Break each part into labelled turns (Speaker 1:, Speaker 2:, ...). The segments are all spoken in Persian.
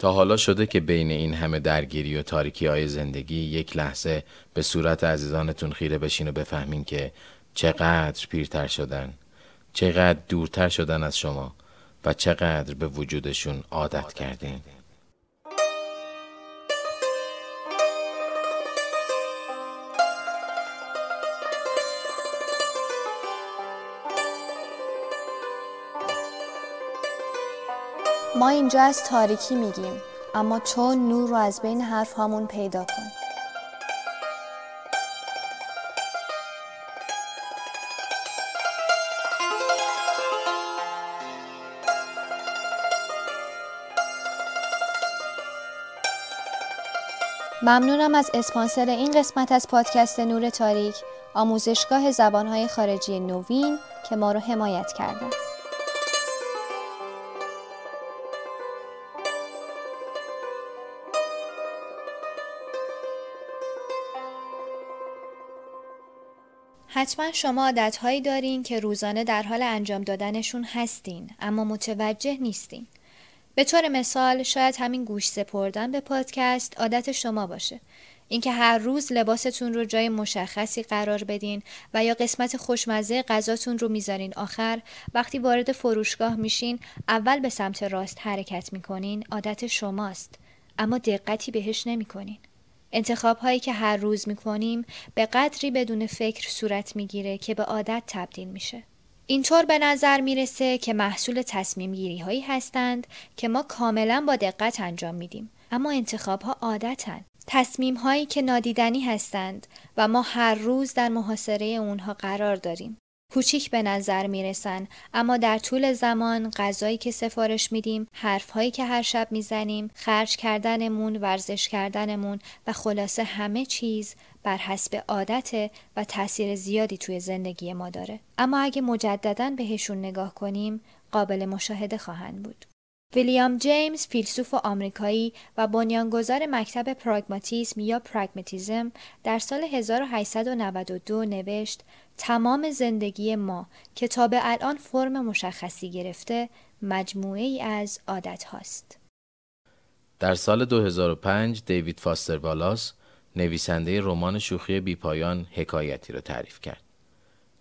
Speaker 1: تا حالا شده که بین این همه درگیری و تاریکی های زندگی یک لحظه به صورت عزیزانتون خیره بشین و بفهمین که چقدر پیرتر شدن چقدر دورتر شدن از شما و چقدر به وجودشون عادت کردین.
Speaker 2: ما اینجا از تاریکی میگیم اما تو نور رو از بین حرف هامون پیدا کن ممنونم از اسپانسر این قسمت از پادکست نور تاریک آموزشگاه زبانهای خارجی نوین که ما رو حمایت کرده. حتما شما عادتهایی دارین که روزانه در حال انجام دادنشون هستین اما متوجه نیستین. به طور مثال شاید همین گوش سپردن به پادکست عادت شما باشه. اینکه هر روز لباستون رو جای مشخصی قرار بدین و یا قسمت خوشمزه غذاتون رو می‌ذارین آخر وقتی وارد فروشگاه میشین اول به سمت راست حرکت می‌کنین عادت شماست اما دقتی بهش نمی‌کنین. انتخاب هایی که هر روز می‌کنیم به قدری بدون فکر صورت می‌گیره که به عادت تبدیل میشه. اینطور به نظر می‌رسه که محصول تصمیم گیری هایی هستند که ما کاملا با دقت انجام میدیم اما انتخاب ها عادتن تصمیم هایی که نادیدنی هستند و ما هر روز در محاصره اونها قرار داریم کوچیک به نظر می‌رسن. اما در طول زمان غذایی که سفارش میدیم حرفهایی که هر شب می‌زنیم خرج کردنمون ورزش کردنمون و خلاصه همه چیز بر حسب عادت و تاثیر زیادی توی زندگی ما داره. اما اگه مجددا بهشون نگاه کنیم قابل مشاهده خواهند بود. ویلیام جیمز فیلسوف آمریکایی و بنیانگذار مکتب پراگماتیسم یا پراگماتیزم در سال 1892 نوشت تمام زندگی ما که تا به الان فرم مشخصی گرفته مجموعه ای از عادت هاست.
Speaker 1: در سال 2005 دیوید فاستر والاس نویسنده رمان شوخی بیپایان حکایتی را تعریف کرد.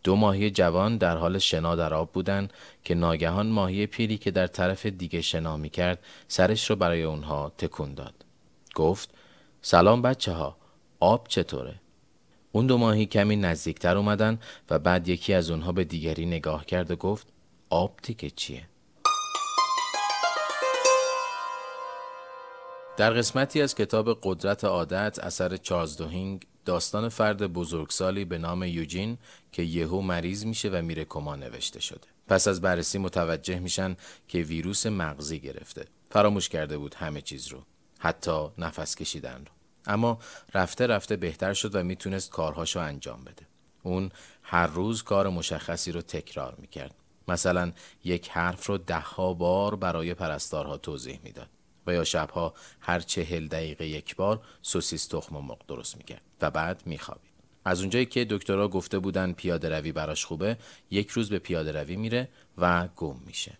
Speaker 1: دو ماهی جوان در حال شنا در آب بودند که ناگهان ماهی پیری که در طرف دیگه شنا می کرد سرش رو برای اونها تکون داد. گفت سلام بچه ها آب چطوره؟ اون دو ماهی کمی نزدیکتر اومدن و بعد یکی از اونها به دیگری نگاه کرد و گفت آب تیکه چیه؟ در قسمتی از کتاب قدرت عادت اثر چارلز دوهینگ داستان فرد بزرگسالی به نام یوجین که یهو مریض میشه و میره کما نوشته شده. پس از بررسی متوجه میشن که ویروس مغزی گرفته. فراموش کرده بود همه چیز رو. حتی نفس کشیدن رو. اما رفته رفته بهتر شد و می‌تونست کارهاشو انجام بده. اون هر روز کار مشخصی رو تکرار می‌کرد. مثلا یک حرف رو دهها بار برای پرستارها توضیح می‌داد. و یا شبها هر چهل دقیقه یک بار سوسیس تخم و مرغ درست می‌کرد و بعد میخوابید. از اونجایی که دکترها گفته بودن پیاده روی براش خوبه یک روز به پیاده روی میره و گم میشه.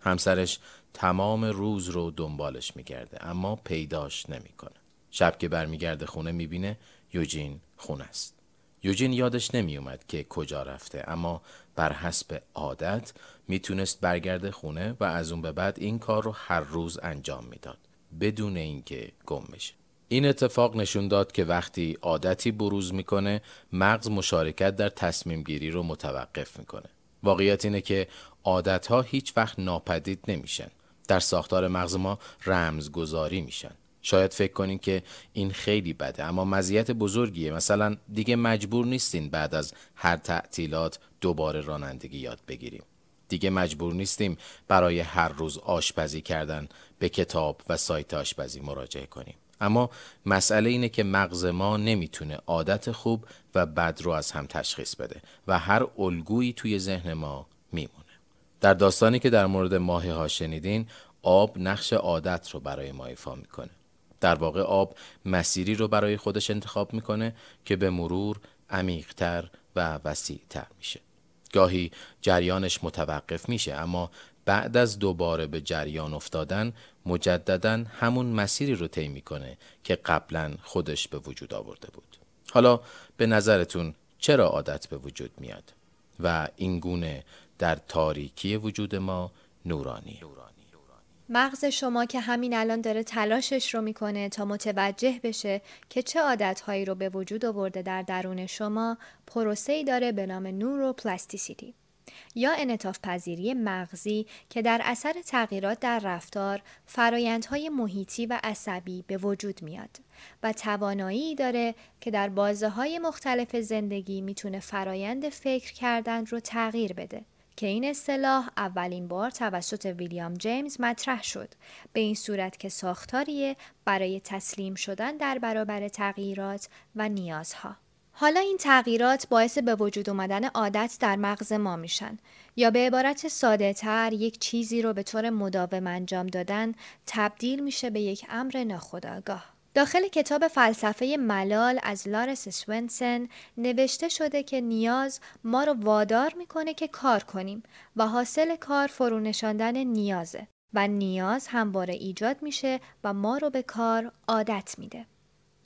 Speaker 1: همسرش تمام روز رو دنبالش میگرده اما پیداش نمی‌کنه. شب که برمیگرده خونه می‌بینه یوجین خونه است. یوجین یادش نمیومد که کجا رفته اما بر حسب عادت می‌تونست برگرده خونه و از اون به بعد این کار رو هر روز انجام می‌داد بدون اینکه گم بشه. این اتفاق نشون داد که وقتی عادتی بروز می‌کنه مغز مشارکت در تصمیم گیری رو متوقف می‌کنه. واقعیت اینه که عادت ها هیچ وقت ناپدید نمیشن. در ساختار مغز ما رمزگذاری میشن. شاید فکر کنین که این خیلی بده اما مزیت بزرگیه. مثلا دیگه مجبور نیستین بعد از هر تعطیلات دوباره رانندگی یاد بگیریم. دیگه مجبور نیستیم برای هر روز آشپزی کردن به کتاب و سایت آشپزی مراجعه کنیم. اما مسئله اینه که مغز ما نمی‌تونه عادت خوب و بد رو از هم تشخیص بده و هر الگویی توی ذهن ما میمونه. در داستانی که در مورد ماهی ها شنیدین آب نقش عادت رو برای ما ایفا می‌کنه. در واقع آب مسیری رو برای خودش انتخاب می‌کنه که به مرور عمیقتر و وسیعتر میشه. گاهی جریانش متوقف میشه اما بعد از دوباره به جریان افتادن مجددا همون مسیری رو طی می‌کنه که قبلا خودش به وجود آورده بود. حالا به نظرتون چرا عادت به وجود میاد و این گونه در تاریکی وجود ما نورانی
Speaker 2: مغز شما که همین الان داره تلاشش رو می‌کنه تا متوجه بشه که چه عادتهایی رو به وجود آورده در درون شما پروسه‌ای داره به نام نوروپلاستیسیتی یا انطاف پذیری مغزی که در اثر تغییرات در رفتار فرایندهای محیطی و عصبی به وجود میاد و توانایی داره که در بازه های مختلف زندگی می‌تونه فرایند فکر کردن رو تغییر بده. که این اصطلاح اولین بار توسط ویلیام جیمز مطرح شد به این صورت که ساختاریه برای تسلیم شدن در برابر تغییرات و نیازها حالا این تغییرات باعث به وجود اومدن عادت در مغز ما میشن یا به عبارت ساده تر یک چیزی رو به طور مداوم انجام دادن تبدیل میشه به یک امر ناخودآگاه. داخل کتاب فلسفه ملال از لارس سوینسن نوشته شده که نیاز ما رو وادار می‌کنه که کار کنیم و حاصل کار فرو نشاندن نیازه و نیاز همواره ایجاد میشه و ما رو به کار عادت میده.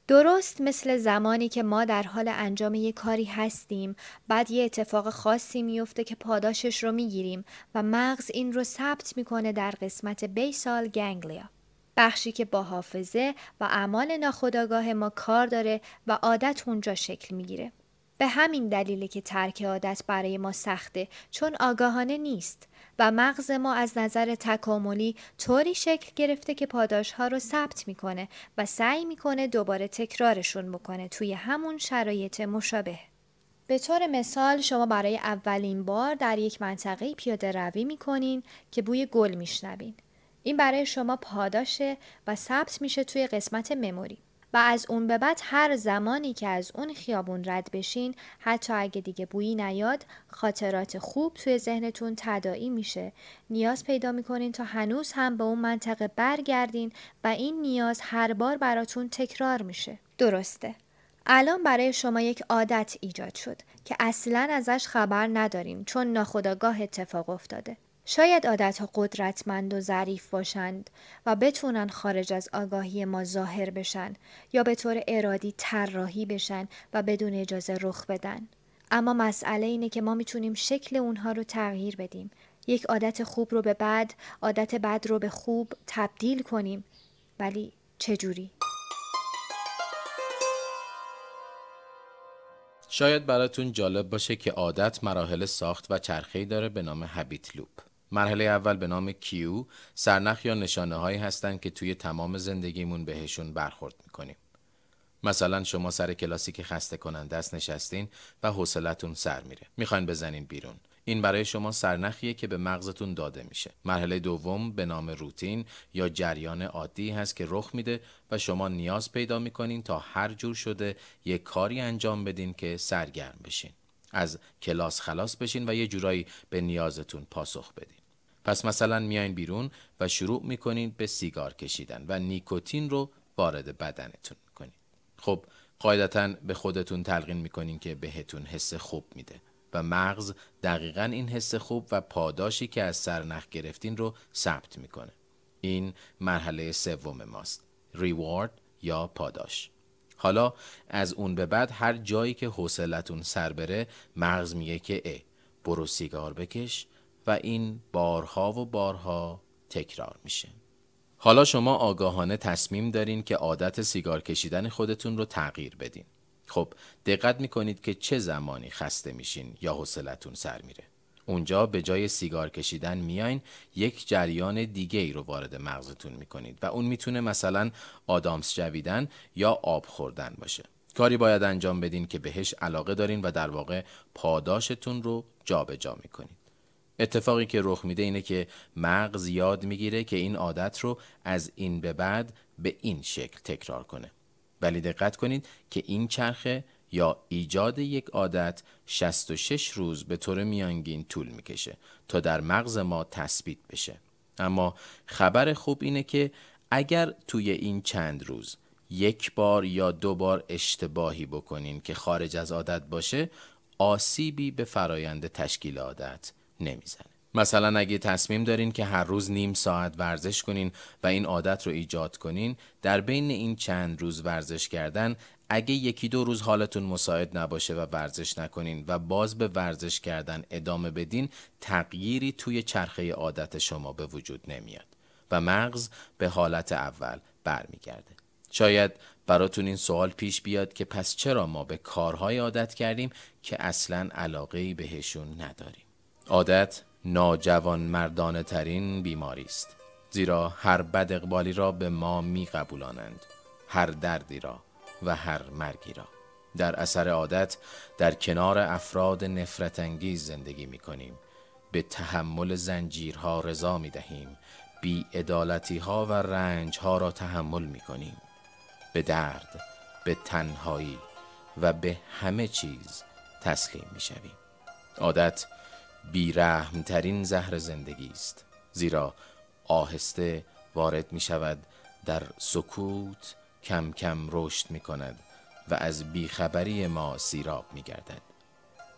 Speaker 2: درست مثل زمانی که ما در حال انجام یک کاری هستیم بعد یه اتفاق خاصی میفته که پاداشش رو می‌گیریم و مغز این رو ثبت می‌کنه در قسمت بیسال گنگلیا بخشی که با حافظه و اعمال ناخودآگاه ما کار داره و عادت اونجا شکل می‌گیره به همین دلیله که ترک عادت برای ما سخته چون آگاهانه نیست و مغز ما از نظر تکاملی طوری شکل گرفته که پاداش ها رو ثبت می‌کنه و سعی می‌کنه دوباره تکرارشون بکنه توی همون شرایط مشابه. به طور مثال شما برای اولین بار در یک منطقه پیاده روی می‌کنین که بوی گل میشنوین. این برای شما پاداشه و ثبت میشه توی قسمت مموری. و از اون به بعد هر زمانی که از اون خیابون رد بشین حتی اگه دیگه بویی نیاد خاطرات خوب توی ذهنتون تداعی میشه. نیاز پیدا می‌کنین تا هنوز هم به اون منطقه برگردین و این نیاز هر بار براتون تکرار میشه. درسته. الان برای شما یک عادت ایجاد شد که اصلا ازش خبر ندارین چون ناخداگاه اتفاق افتاده. شاید عادتها قدرتمند و ظریف باشند و بتونن خارج از آگاهی ما ظاهر بشن یا به طور ارادی طراحی بشن و بدون اجازه رخ بدن. اما مسئله اینه که ما می‌تونیم شکل اونها رو تغییر بدیم. یک عادت خوب رو به بد، عادت بد رو به خوب تبدیل کنیم. ولی چجوری؟
Speaker 1: شاید براتون جالب باشه که عادت مراحل ساخت و چرخه‌ای داره به نام هابیت لوپ. مرحله اول به نام کیو سرنخ یا نشانه هایی هستند که توی تمام زندگیمون بهشون برخورد می‌کنیم. مثلا شما سر کلاسی که خسته کننده است نشستین و حوصلتون سر میره. می‌خواین بزنین بیرون. این برای شما سرنخیه که به مغزتون داده میشه. مرحله دوم به نام روتین یا جریان عادی هست که رخ میده و شما نیاز پیدا می‌کنین تا هر جور شده یک کاری انجام بدین که سرگرم بشین. از کلاس خلاص بشین و یه جورایی به نیازتون پاسخ بدین. پس مثلا میاین بیرون و شروع می‌کنین به سیگار کشیدن و نیکوتین رو وارد بدنتون می‌کنین. خب قاعدتا به خودتون تلقین می‌کنین که بهتون حس خوب میده و مغز دقیقا این حس خوب و پاداشی که از سرنخ گرفتین رو ثبت می‌کنه. این مرحله سوم ماست. ریوارد یا پاداش. حالا از اون به بعد هر جایی که حوصلتون سر بره مغز میگه که ای برو سیگار بکش و این بارها و بارها تکرار میشه. حالا شما آگاهانه تصمیم دارین که عادت سیگار کشیدن خودتون رو تغییر بدین. خب دقت می‌کنید که چه زمانی خسته میشین یا حوصلتون سر میره. اونجا به جای سیگار کشیدن میاین یک جریان دیگه ای رو وارد مغزتون می‌کنید و اون می‌تونه مثلا آدامس جویدن یا آب خوردن باشه. کاری باید انجام بدین که بهش علاقه دارین و در واقع پاداشتون رو جابجا جا می‌کنید. اتفاقی که رخ میده اینه که مغز یاد می‌گیره که این عادت رو از این به بعد به این شکل تکرار کنه. ولی دقت کنید که این چرخه یا ایجاد یک عادت 66 روز به طور میانگین طول می‌کشه تا در مغز ما تثبیت بشه. اما خبر خوب اینه که اگر توی این چند روز یک بار یا دو بار اشتباهی بکنین که خارج از عادت باشه آسیبی به فرایند تشکیل عادت نمی‌زنه. مثلا اگه تصمیم دارین که هر روز نیم ساعت ورزش کنین و این عادت رو ایجاد کنین در بین این چند روز ورزش کردن اگه یکی دو روز حالتون مساعد نباشه و ورزش نکنین و باز به ورزش کردن ادامه بدین تغییری توی چرخه عادت شما به وجود نمیاد و مغز به حالت اول برمیگرده. شاید براتون این سوال پیش بیاد که پس چرا ما به کارهای عادت کردیم که اصلا علاقه بهشون نداریم؟ عادت ناجوان مردانه ترین بیماری است زیرا هر بد اقبالی را به ما می قبولانند هر دردی را و هر مرگی را. در اثر عادت در کنار افراد نفرت انگیز زندگی می کنیم به تحمل زنجیرها رضا می دهیم بی ادالتی ها و رنج ها را تحمل می کنیم به درد به تنهایی و به همه چیز تسلیم می شویم عادت بیرحمترین زهر زندگی است. زیرا آهسته وارد می شود در سکوت کم کم رشد می کند و از بیخبری ما سیراب می گردد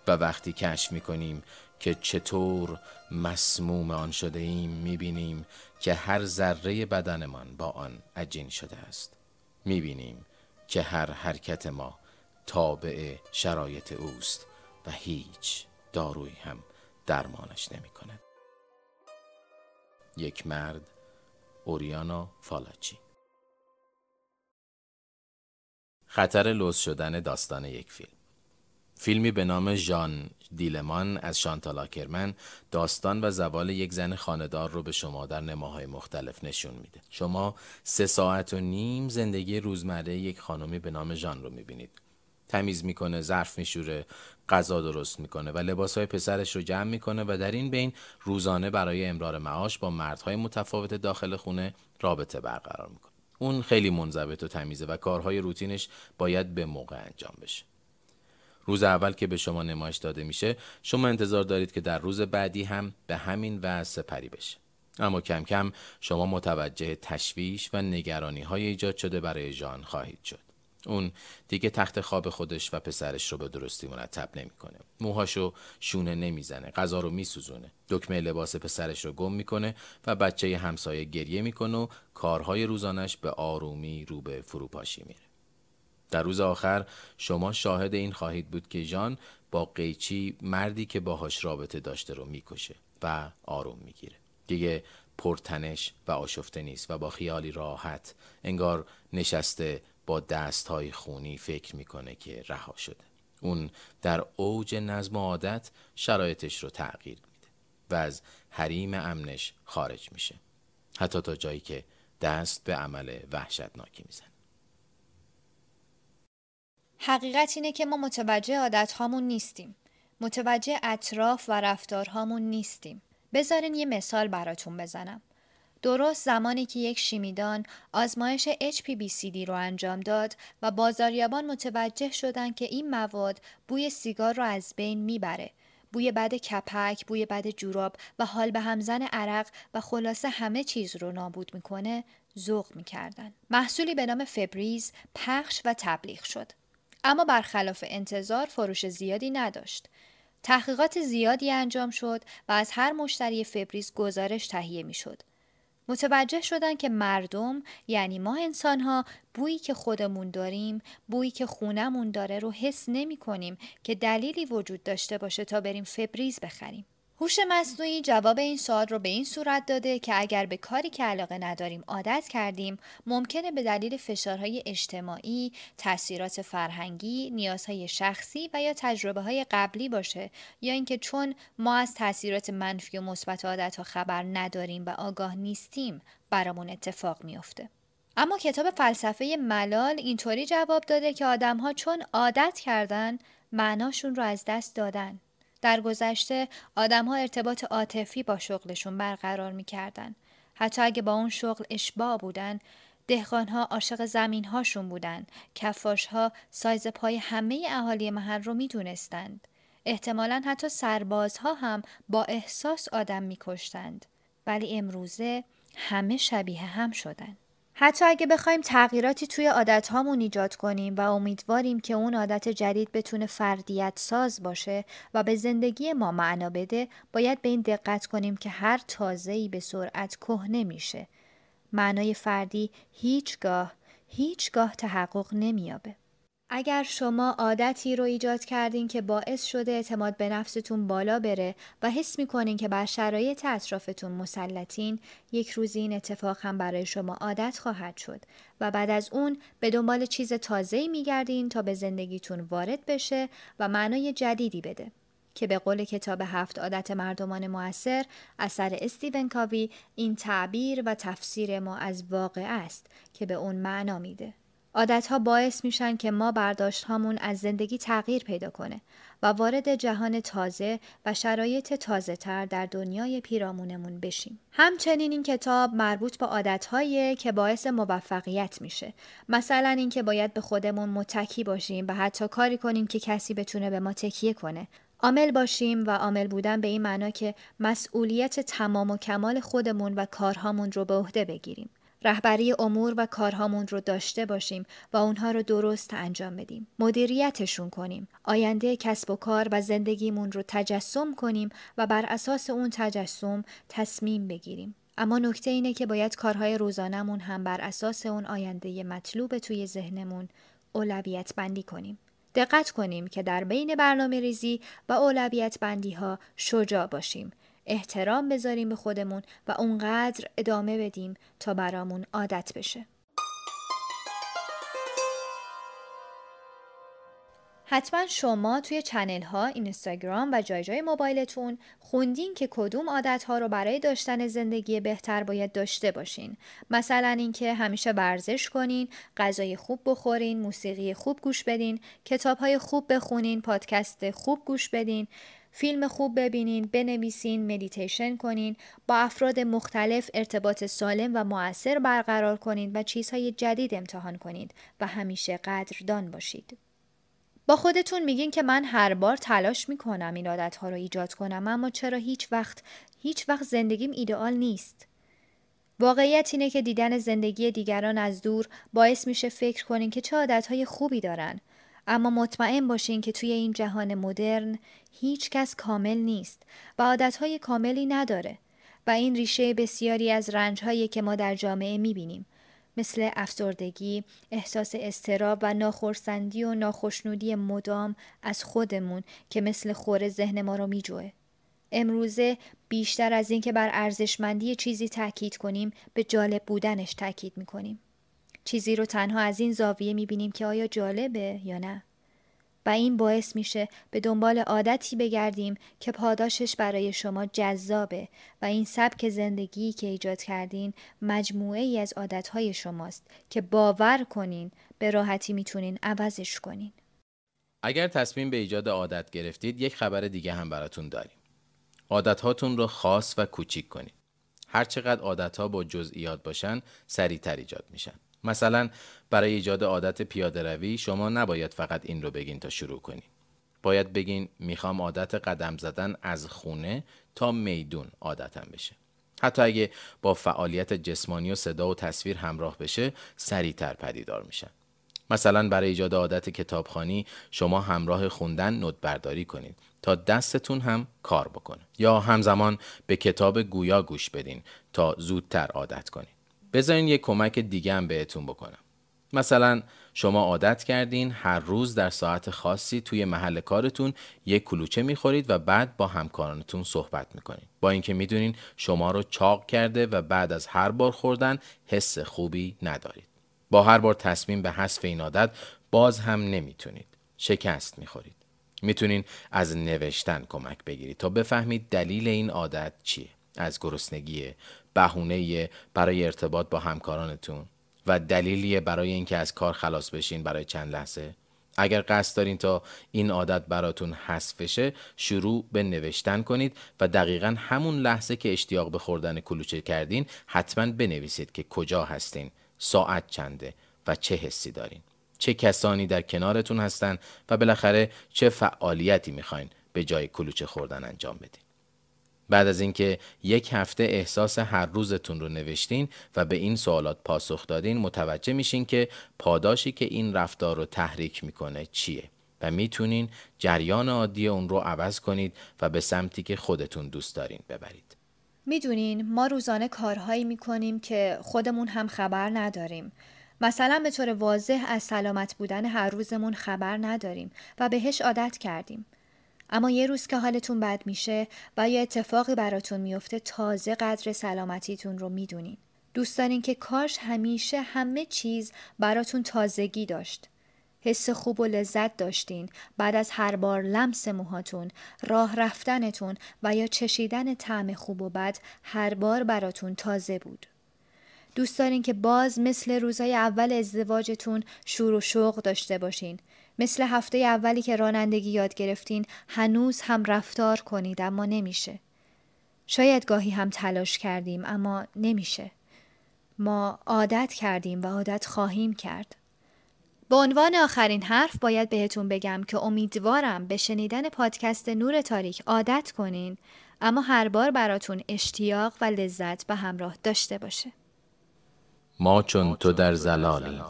Speaker 1: و وقتی کشف می کنیم که چطور مسموم آن شده ایم می بینیم که هر ذره بدنمان با آن عجین شده است. می بینیم که هر حرکت ما تابع شرایط اوست و هیچ دارویی هم درمانش نمی کند. یک مرد اوریانا فالاچی خطر لوس شدن داستان یک فیلم فیلمی به نام ژان دیلمان از شانتال آکرمن داستان و زوال یک زن خاندار رو به شما در نماهای مختلف نشون میده. شما سه ساعت و نیم زندگی روزمره یک خانمی به نام ژان رو می‌بینید. تمیز می‌کنه، ظرف میشوره، غذا درست می‌کنه و لباسهای پسرش رو جمع می‌کنه و در این بین روزانه برای امرار معاش با مردهای متفاوت داخل خونه رابطه برقرار می‌کنه. اون خیلی منضبط و تمیزه و کارهای روتینش باید به موقع انجام بشه. روز اول که به شما نمایش داده میشه شما انتظار دارید که در روز بعدی هم به همین و سپری بشه اما کم کم شما متوجه تشویش و نگرانی های ایجاد شده برای جان خواهید شد اون دیگه تخت خواب خودش و پسرش رو به درستی مرتب نمی‌کنه. موهاشو شونه نمی‌زنه، غذا رو میسوزونه. دکمه لباس پسرش رو گم می‌کنه و بچه همسایه گریه می‌کنه و کارهای روزانش به آرومی رو به فروپاشی میره. در روز آخر شما شاهد این خواهید بود که جان با قیچی مردی که باهاش رابطه داشته رو می‌کشه و آروم می‌گیره. دیگه پرتنش و آشفته نیست و با خیالی راحت انگار نشسته با دستهای خونی فکر می‌کنه که رها شده. اون در اوج نظم و عادت شرایطش رو تغییر میده و از حریم امنش خارج میشه. حتی تا جایی که دست به عمل وحشتناکی می‌زنه.
Speaker 2: حقیقت اینه که ما متوجه عادت هامون نیستیم. متوجه اطراف و رفتارهامون نیستیم. بذارین یه مثال براتون بزنم. درست زمانی که یک شیمیدان آزمایش HPBCD رو انجام داد و بازاریابان متوجه شدند که این مواد بوی سیگار رو از بین می‌بره. بوی بد کپک، بوی بد جوراب و حال به همزن عرق و خلاصه همه چیز رو نابود می‌کنه ذوق می‌کردن. محصولی به نام فبریز پخش و تبلیغ شد. اما برخلاف انتظار فروش زیادی نداشت. تحقیقات زیادی انجام شد و از هر مشتری فبریز گزارش تهیه می‌شد. متوجه شدن که مردم یعنی ما انسان ها بویی که خودمون داریم بویی که خونمون داره رو حس نمی کنیم که دلیلی وجود داشته باشه تا بریم فبریز بخریم. هوش مصنوعی جواب این سوال رو به این صورت داده که اگر به کاری که علاقه نداریم عادت کردیم ممکنه به دلیل فشارهای اجتماعی، تاثیرات فرهنگی، نیازهای شخصی و یا تجربه های قبلی باشه یا اینکه چون ما از تاثیرات منفی و مثبت عادتها خبر نداریم و آگاه نیستیم برامون اتفاق میافته. اما کتاب فلسفه ملال اینطوری جواب داده که آدمها چون عادت کردن معناشون رو از دست دادن. در گذشته آدمها ارتباط عاطفی با شغلشون برقرار می‌کردن. حتی اگه با اون شغل اشباع بودن دهقانها عاشق زمینهاشون بودن. کفاشها سایز پای همه اهالی محل رو می‌دونستند. احتمالا حتی سربازها هم با احساس آدم میکشتند. ولی امروزه همه شبیه هم شدن. حتی اگه بخوایم تغییراتی توی عادت هامون ایجاد کنیم و امیدواریم که اون عادت جدید بتونه فردیت ساز باشه و به زندگی ما معنا بده باید به این دقت کنیم که هر تازه‌ای به سرعت کهنه میشه. معنای فردی هیچگاه هیچگاه تحقق نمییابه. اگر شما عادتی رو ایجاد کردین که باعث شده اعتماد به نفستون بالا بره و حس می‌کنین که بر شرایط اطرافتون مسلطین یک روزی این اتفاق هم برای شما عادت خواهد شد و بعد از اون به دنبال چیز تازه‌ای میگردین تا به زندگیتون وارد بشه و معنای جدیدی بده که به قول کتاب هفت عادت مردمان موثر اثر استیون کاوی این تعبیر و تفسیر ما از واقع است که به اون معنا میده. عادتها باعث میشن که ما برداشت هامون از زندگی تغییر پیدا کنه و وارد جهان تازه و شرایط تازه تر در دنیای پیرامونمون بشیم. همچنین این کتاب مربوط به عادتهایی که باعث موفقیت میشه. مثلا اینکه باید به خودمون متکی باشیم و حتی کاری کنیم که کسی بتونه به ما تکیه کنه. عامل باشیم و عامل بودن به این معنا که مسئولیت تمام و کمال خودمون و کارهامون رو به عهده بگیریم. رهبری امور و کارهامون رو داشته باشیم و اونها رو درست انجام بدیم. مدیریتشون کنیم. آینده کسب و کار و زندگیمون رو تجسم کنیم و بر اساس اون تجسم تصمیم بگیریم. اما نکته اینه که باید کارهای روزانمون هم بر اساس اون آینده مطلوب توی ذهنمون اولویت بندی کنیم. دقت کنیم که در بین برنامه ریزی و اولویت بندی ها شجاع باشیم احترام بذاریم به خودمون و اونقدر ادامه بدیم تا برامون عادت بشه. حتما شما توی channel ها اینستاگرام و جای جای موبایلتون خوندین که کدوم عادت ها رو برای داشتن زندگی بهتر باید داشته باشین مثلا اینکه همیشه ورزش کنین غذای خوب بخورین موسیقی خوب گوش بدین کتاب های خوب بخونین پادکست خوب گوش بدین فیلم خوب ببینین، بنویسین، مدیتیشن کنین، با افراد مختلف ارتباط سالم و موثر برقرار کنین و چیزهای جدید امتحان کنید و همیشه قدردان باشید. با خودتون میگین که من هر بار تلاش می‌کنم این عادتها رو ایجاد کنم اما چرا هیچ وقت هیچ وقت زندگیم ایدئال نیست. واقعیت اینه که دیدن زندگی دیگران از دور باعث میشه فکر کنین که چه عادتهای خوبی دارن اما مطمئن باشین که توی این جهان مدرن هیچ کس کامل نیست و عادتهای کاملی نداره و این ریشه بسیاری از رنجهایی که ما در جامعه می‌بینیم مثل افسردگی، احساس استراب و ناخرسندی و ناخشنودی مدام از خودمون که مثل خور ذهن ما رو میجوه. امروزه بیشتر از اینکه بر ارزشمندی چیزی تاکید کنیم به جالب بودنش تاکید می‌کنیم. چیزی رو تنها از این زاویه می‌بینیم که آیا جالبه یا نه. و این باعث میشه به دنبال عادتی بگردیم که پاداشش برای شما جذابه و این سبک زندگی که ایجاد کردین مجموعه ای از عادتهای شماست که باور کنین به راحتی می‌تونین عوضش کنین.
Speaker 1: اگر تصمیم به ایجاد عادت گرفتید یک خبر دیگه هم براتون داریم. عادتهاتون رو خاص و کوچیک کنید. هر چقدر عادتها با جزئیات باشن سریعتر ایجاد میشن. مثلا برای ایجاد عادت پیاده روی شما نباید فقط این رو بگین تا شروع کنید. باید بگین می‌خوام عادت قدم زدن از خونه تا میدون عادتم بشه. حتی اگه با فعالیت جسمانی و صدا و تصویر همراه بشه سریعتر پدیدار میشن. مثلا برای ایجاد عادت کتابخانی شما همراه خوندن نوت برداری کنید تا دستتون هم کار بکنه یا همزمان به کتاب گویا گوش بدین تا زودتر عادت کنید. بذارین یک کمک دیگه هم بهتون بکنم. مثلا شما عادت کردین هر روز در ساعت خاصی توی محل کارتون یک کلوچه می‌خورید و بعد با همکارانتون صحبت می‌کنید. با اینکه می‌دونین شما رو چاق کرده و بعد از هر بار خوردن حس خوبی ندارید. با هر بار تصمیم به حذف این عادت باز هم نمی‌تونید. شکست می‌خورید. می‌تونین از نوشتن کمک بگیرید تا بفهمید دلیل این عادت چیه. از گرسنگی بهونه برای ارتباط با همکارانتون و دلیلیه برای اینکه از کار خلاص بشین برای چند لحظه. اگر قصد دارین تا این عادت براتون حذف بشه شروع به نوشتن کنید و دقیقا همون لحظه که اشتیاق به خوردن کلوچه کردین حتما بنویسید که کجا هستین ساعت چنده و چه حسی دارین. چه کسانی در کنارتون هستن و بالاخره چه فعالیتی می‌خواین به جای کلوچه خوردن انجام بدین. بعد از اینکه یک هفته احساس هر روزتون رو نوشتین و به این سوالات پاسخ دادین متوجه میشین که پاداشی که این رفتار رو تحریک می‌کنه چیه و می‌تونین جریان عادی اون رو عوض کنید و به سمتی که خودتون دوست دارین ببرید.
Speaker 2: می‌دونین ما روزانه کارهایی می‌کنیم که خودمون هم خبر نداریم. مثلا به طور واضح از سلامت بودن هر روزمون خبر نداریم و بهش عادت کردیم. اما یه روز که حالتون بد میشه و یا اتفاقی براتون میفته تازه قدر سلامتیتون رو می‌دونین. دوست دارین که کاش همیشه همه چیز براتون تازگی داشت. حس خوب و لذت داشتین بعد از هر بار لمس موهاتون، راه رفتنتون و یا چشیدن طعم خوب و بد هر بار براتون تازه بود. دوست دارین که باز مثل روزای اول ازدواجتون شور و شوق داشته باشین مثل هفته اولی که رانندگی یاد گرفتین هنوز هم رفتار کنید اما نمیشه. شاید گاهی هم تلاش کردیم اما نمیشه. ما عادت کردیم و عادت خواهیم کرد. به عنوان آخرین حرف باید بهتون بگم که امیدوارم به شنیدن پادکست نور تاریک عادت کنین اما هر بار براتون اشتیاق و لذت به همراه داشته باشه.
Speaker 1: ما چون تو در زلالی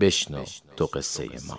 Speaker 1: بشنو تو قصه ما